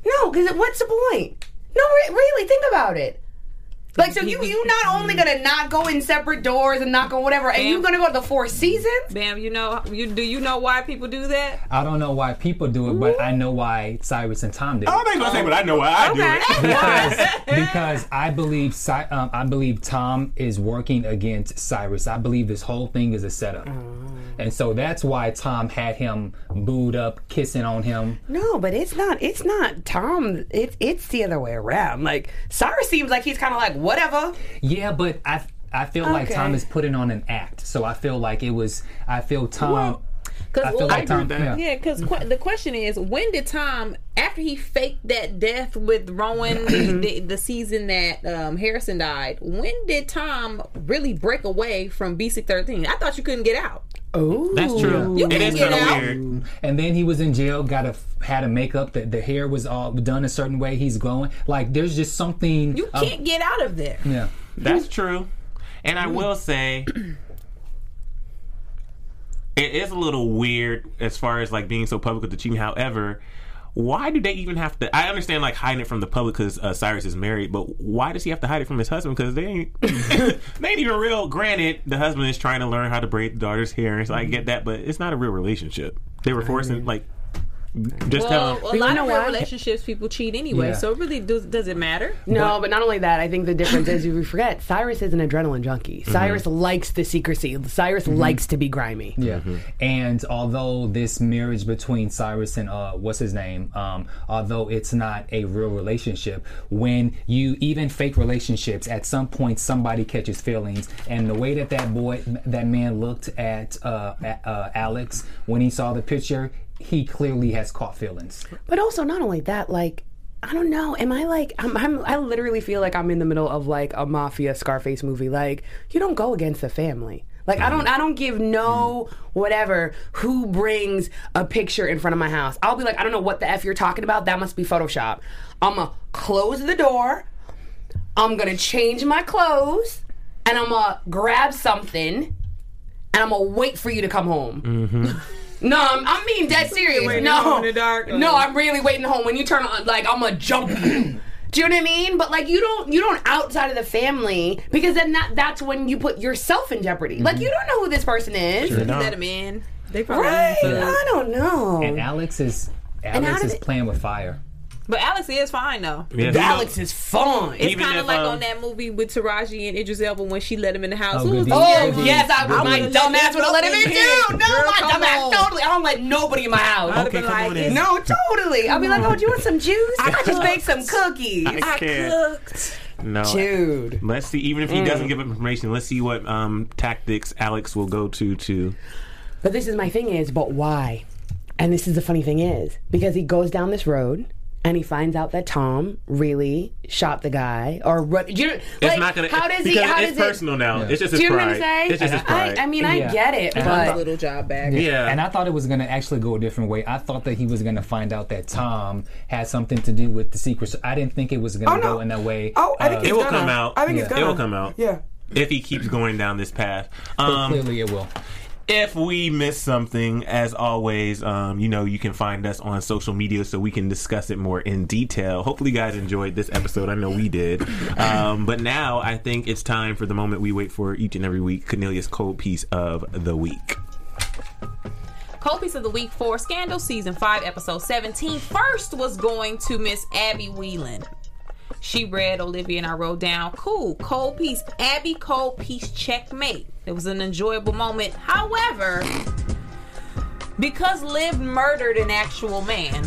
No, because what's the point? No, re- really, think about it. Like, so you you not only gonna not go in separate doors and knock on whatever, and you gonna go to the Four Seasons? Bam, you know, you do you know why people do that? I don't know why people do it, but I know why Cyrus and Tom did. I it. don't think gonna say, but I know why I do it. [laughs] because, [laughs] because I believe Cy- um, I believe Tom is working against Cyrus. I believe this whole thing is a setup, and so that's why Tom had him booed up, kissing on him. No, but it's not. It's not Tom. It's it's the other way around. Like Cyrus seems like he's kind of like whatever. Yeah, but I I feel like Okay. Tom is putting on an act. So I feel like it was. I feel Tom. Because I feel like Tom. that. Yeah. Yeah, because qu- the question is, when did Tom, after he faked that death with Rowan, [clears throat] the, the, the season that um, Harrison died, when did Tom really break away from B613? I thought you couldn't get out. Oh, That's true. You It can't is get kind of out. weird. And then he was in jail. Got a had a makeup. that the hair was all done a certain way. He's glowing. Like there's just something. You um, can't get out of there. yeah. That's true. And I will say, it is a little weird as far as like being so public with the cheating. However, why do they even have to? I understand like hiding it from the public because uh, Cyrus is married, but why does he have to hide it from his husband? Because they ain't [laughs] they ain't even real. Granted, the husband is trying to learn how to braid the daughter's hair, and so I get that, but it's not a real relationship. They were forcing like just tell Well, him. a lot know of real why? relationships, people cheat anyway. Yeah. So it really does, does it matter? No, but not only that, I think the difference is you forget Cyrus is an adrenaline junkie. Cyrus likes the secrecy. Cyrus likes to be grimy. Yeah, and although this marriage between Cyrus and uh, what's his name, um, although it's not a real relationship, when you even fake relationships, at some point somebody catches feelings, and the way that that boy, that man looked at uh, at, uh, Alex when he saw the picture, he clearly has caught feelings. But also, not only that, like. I don't know. Am I like I'm, I'm? I literally feel like I'm in the middle of like a mafia Scarface movie. Like you don't go against the family. Like I don't. I don't give no whatever who brings a picture in front of my house. I'll be like, I don't know what the f you're talking about. That must be Photoshop. I'm gonna close the door. I'm gonna change my clothes, and I'm gonna grab something, and I'm gonna wait for you to come home. Mm-hmm. [laughs] No, I'm, I'm being dead serious. No, in the dark? no, I'm really waiting home. When you turn on, like I'm gonna jump you. Do you know what I mean? But like you don't, you don't outside of the family because then that that's when you put yourself in jeopardy. Like mm-hmm. you don't know who this person is, You let him in. They probably right? I don't know. And Alex is how Alex did is it- playing with fire. But Alex is fine though. Yeah, Alex is fun. It's kind of like um, on that movie with Taraji and Idris Elba when she let him in the house. Oh, Who was good the deed. Oh yes, I would. I My would've let dumbass him would have let him in in too. here. No, Girl, my come dumbass on. totally. I don't let nobody in my house. I'd have Okay, been come like, on in. it's- No, totally. I'll be like, oh, do you want some juice? I, just cooked. make some cookies. I can't. cooked. No, Dude. Let's see. Even if he doesn't give up information, let's see what um, tactics Alex will go to to. But this is my thing is, but why? And this is the funny thing is, because he goes down this road and he finds out that Tom really shot the guy or run. You know, It's like, not gonna. How does he? How it's does personal now. Yeah. It's just it? his Do you know what pride. I'm saying? It's just his pride. I, I mean, I Yeah. get it, And A little job back. yeah, And I thought it was going to actually go a different way. I thought that he was going to find out that Tom had something to do with the secret. So I didn't think it was going to Oh, no. go in that way. Oh, I think Uh, it's it will gonna. come out. I think Yeah. it's gonna. It will come out. Yeah. if he keeps going down this path. Um, clearly it will. If we miss something, as always, um, you know, you can find us on social media so we can discuss it more in detail. Hopefully, you guys enjoyed this episode. I know we did. Um, but now I think it's time for the moment we wait for each and every week Cornelius' cold piece of the week. Cold piece of the week for Scandal season five, episode seventeen. First was going to Miss Abby Whelan. She read Olivia and I wrote down, cool, cold piece. Abby cold piece checkmate. It was an enjoyable moment. However, because Liv murdered an actual man.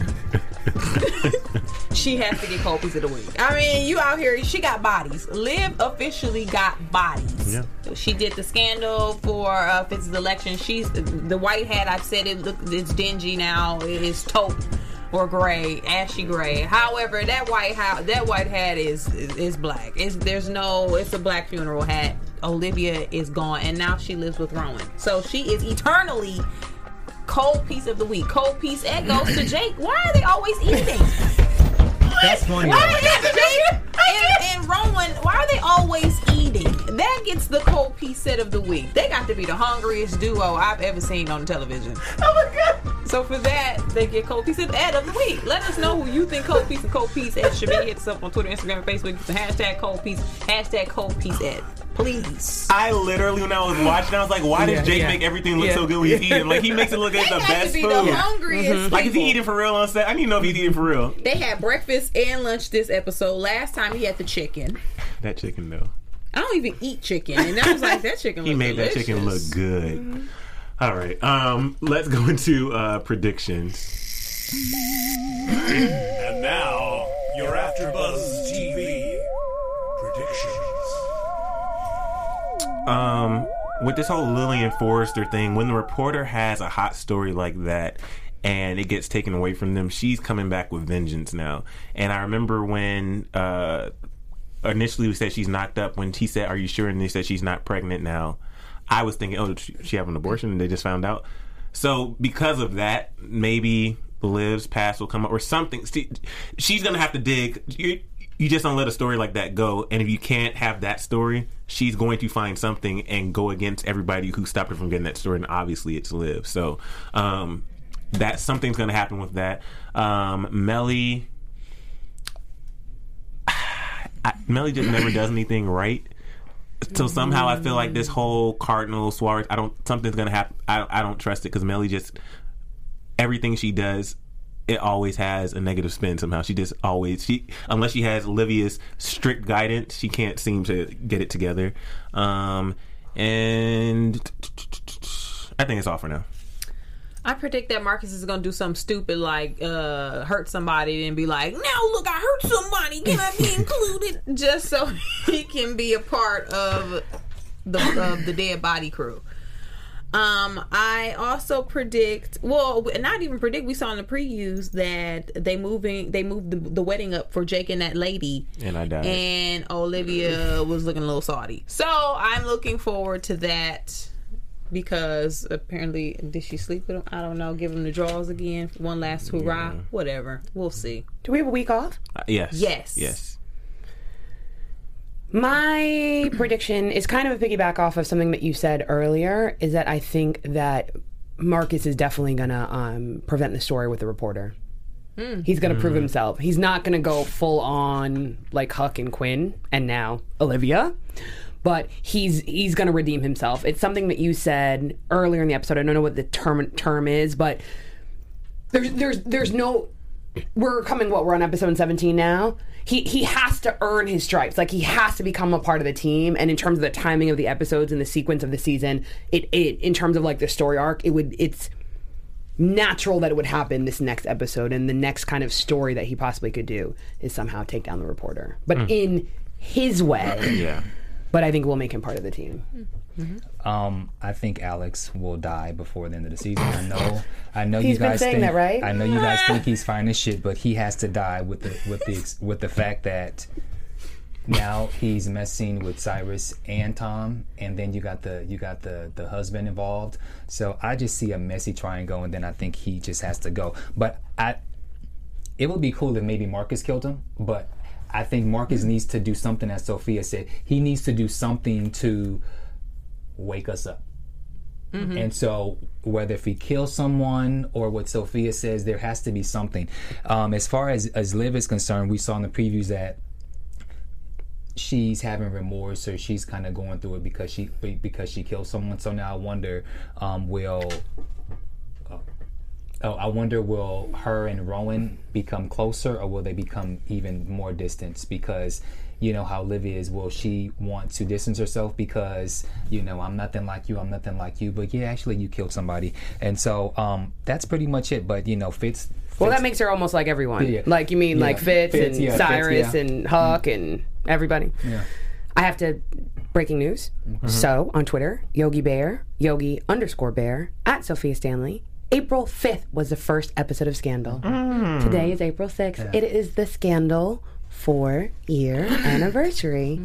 [laughs] she has to get cold piece of the week. I mean, you out here, she got bodies. Liv officially got bodies. Yeah. She did the scandal for uh, Fitz's election. She's the white hat. I've said it. Look, it's dingy now. It is taupe or gray, ashy gray. However, that white hat, that white hat is is, is black. It's there's no. It's a black funeral hat. Olivia is gone, and now she lives with Rowan. So she is eternally cold piece of the week. Cold piece. It goes to Jake. Why are they always eating? That's funny. Why are they Jake and, and Rowan? Why are they always eating? That gets the cold piece set of the week. They got to be the hungriest duo I've ever seen on television. [laughs] Oh my god! So for that, they get cold piece of the ad of the week. Let us know who you think cold piece and cold piece ad should be. Hit us up on Twitter, Instagram, and Facebook. Use the hashtag cold piece, hashtag cold piece ad. Please. I literally, when I was [laughs] watching, I was like, why Yeah, does Jake yeah. make everything look Yeah. so good when he's eating? Like, he makes it look like the best to be food. the hungriest. Mm-hmm. Like, is he eating for real on set? I need to know if he's eating for real. They had breakfast and lunch this episode. Last time he had the chicken. That chicken, though. I don't even eat chicken, and I was like, that chicken. Looks good. He looks made that chicken look delicious. good. All right. Um, let's go [laughs] into uh, predictions. And now, your AfterBuzz TV predictions. um, with this whole Lillian Forrester thing, when the reporter has a hot story like that and it gets taken away from them, she's coming back with vengeance now. And I remember when uh, initially we said she's knocked up, when he said, Are you sure? And they said she's not pregnant now. I was thinking, Oh, she, she have an abortion? And they just found out. So because of that, maybe Liv's past will come up or something. See, She's to have to dig. You, you just don't let a story like that go. And if you can't have that story, she's going to find something and go against everybody who stopped her from getting that story. And obviously, it's Liv. So um, that something's going to happen with that. Um, Mellie, I, Mellie just never does anything right. So somehow I feel like this whole Cardinal Suarez, I don't something's gonna happen. I I don't trust it because Mellie just everything she does, it always has a negative spin somehow. She just always she unless she has Olivia's strict guidance, she can't seem to get it together. Um, and I think it's all for now. I predict that Marcus is gonna do something stupid like uh, hurt somebody and be like, "Now look, I hurt somebody. Can I be included?" [laughs] Just so [laughs] he can be a part of the of the dead body crew. Um, I also predict. Well, not even predict. We saw in the previews that they moving. They moved the, the wedding up for Jake and that lady. And I died. And Olivia was looking a little salty. So I'm looking forward to that because apparently, did she sleep with him? I don't know. Give him the draws again. One last hurrah. Whatever. We'll see. Do we have a week off? Uh, yes. Yes. Yes. My prediction is kind of a piggyback off of something that you said earlier. Is that I think that Marcus is definitely gonna um, prevent the story with the reporter. He's gonna prove himself. He's not gonna go full on like Huck and Quinn and now Olivia, but he's he's gonna redeem himself. It's something that you said earlier in the episode. I don't know what the term term is, but there's there's there's no we're coming what we're on episode 17 now he he has to earn his stripes like he has to become a part of the team and in terms of the timing of the episodes and the sequence of the season it it in terms of like the story arc it would it's natural that it would happen this next episode and the next kind of story that he possibly could do is somehow take down the reporter but hmm. in his way Yeah. But i think we'll make him part of the team Um, I think Alex will die before the end of the season. I know, I know He's you been guys saying think that, right? I know you guys think he's fine as shit, but he has to die with the with the with the fact that now he's messing with Cyrus and Tom, and then you got the you got the the husband involved. So I just see a messy triangle, and then I think he just has to go. But I, it would be cool if maybe Marcus killed him, but I think Marcus needs to do something, as Sophia said. He needs to do something to wake us up. And so, whether if he kills someone or what Sophia says, there has to be something. Um, as far as as Liv is concerned, we saw in the previews that she's having remorse or she's kind of going through it because she because she killed someone. So now I wonder, um, will oh, I wonder will her and Rowan become closer or will they become even more distant? Because you know how Olivia is. Will she want to distance herself because you know I'm nothing like you, I'm nothing like you, but yeah, actually you killed somebody, and so um, that's pretty much it. But you know, Fitz. Well, that makes her almost like everyone. Yeah. Like you mean like Yeah. Fitz, Fitz, and yeah, Fitz, Cyrus yeah. and Huck and everybody. Yeah. I have to breaking news. Mm-hmm. So on Twitter, Yogi Bear, Yogi underscore Bear at Sophia Stanley. April 5th was the first episode of Scandal. Mm. Today is April 6th. It is the Scandal four year [gasps] anniversary.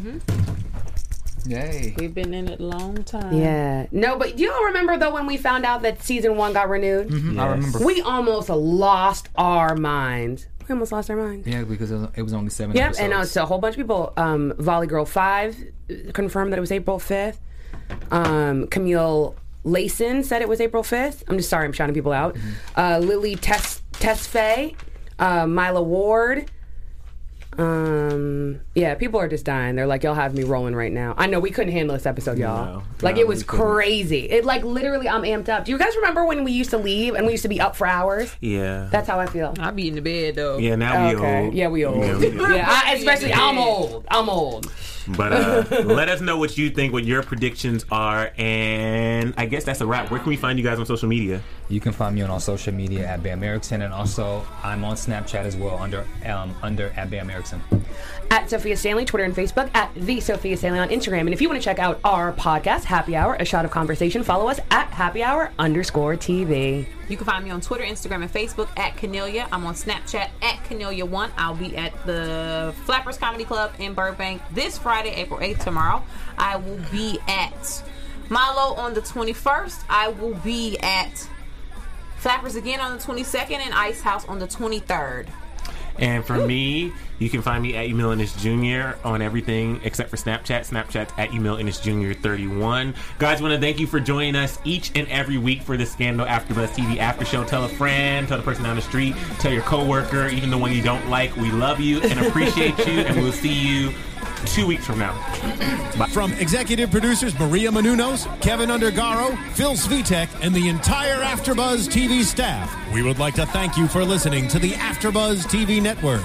Yay. We've been in it a long time. Yeah. No, but do y'all remember though when we found out that season one got renewed? I remember. We almost lost our minds. We almost lost our minds. Yeah, because it was, it was only seven. Yep, episodes. and uh, so a whole bunch of people. Um, Volley Girl Five confirmed that it was April fifth. Um, Camille Layson said it was April fifth. I'm just sorry, I'm shouting people out. Uh, Lily Tess Tesfaye, uh, Mila Ward. Um, yeah, people are just dying. They're like, y'all have me rolling right now. I know we couldn't handle this episode, y'all. No. like No, it was crazy. It like literally, I'm amped up. Do you guys remember when we used to leave and we used to be up for hours? Yeah. That's how I feel. I be in the bed though. yeah, now we okay. old. Yeah, we old. Yeah, we- Yeah, I, especially I'm old. I'm old. But uh, [laughs] let us know what you think, what your predictions are, and I guess that's a wrap. Where can we find you guys on social media? You can find me on all social media at Bam Erickson, and also I'm on Snapchat as well under um, under at Bam Erickson. At Sophia Stanley, Twitter and Facebook, at the Sophia Stanley on Instagram. And if you want to check out our podcast, Happy Hour, a shot of conversation, follow us at Happy Hour underscore TV. You can find me on Twitter, Instagram, and Facebook at Canelia. I'm on Snapchat at Canelia1. I'll be at the Flappers Comedy Club in Burbank this Friday, April 8th, tomorrow. I will be at Milo on the 21st. I will be at Flappers again on the 22nd and Ice House on the 23rd. And for me, you can find me at Emil Jr. on everything except for Snapchat. Snapchat's at Emil Ennis Jr. 31. Guys, want to thank you for joining us each and every week for the Scandal AfterBuzz TV After Show. Tell a friend, tell the person down the street, tell your coworker, even the one you don't like. We love you and appreciate you, and we'll see you two weeks from now. From executive producers Maria Menounos, Keven Undergaro, Phil Svitek, and the entire AfterBuzz TV staff, we would like to thank you for listening to the AfterBuzz TV network.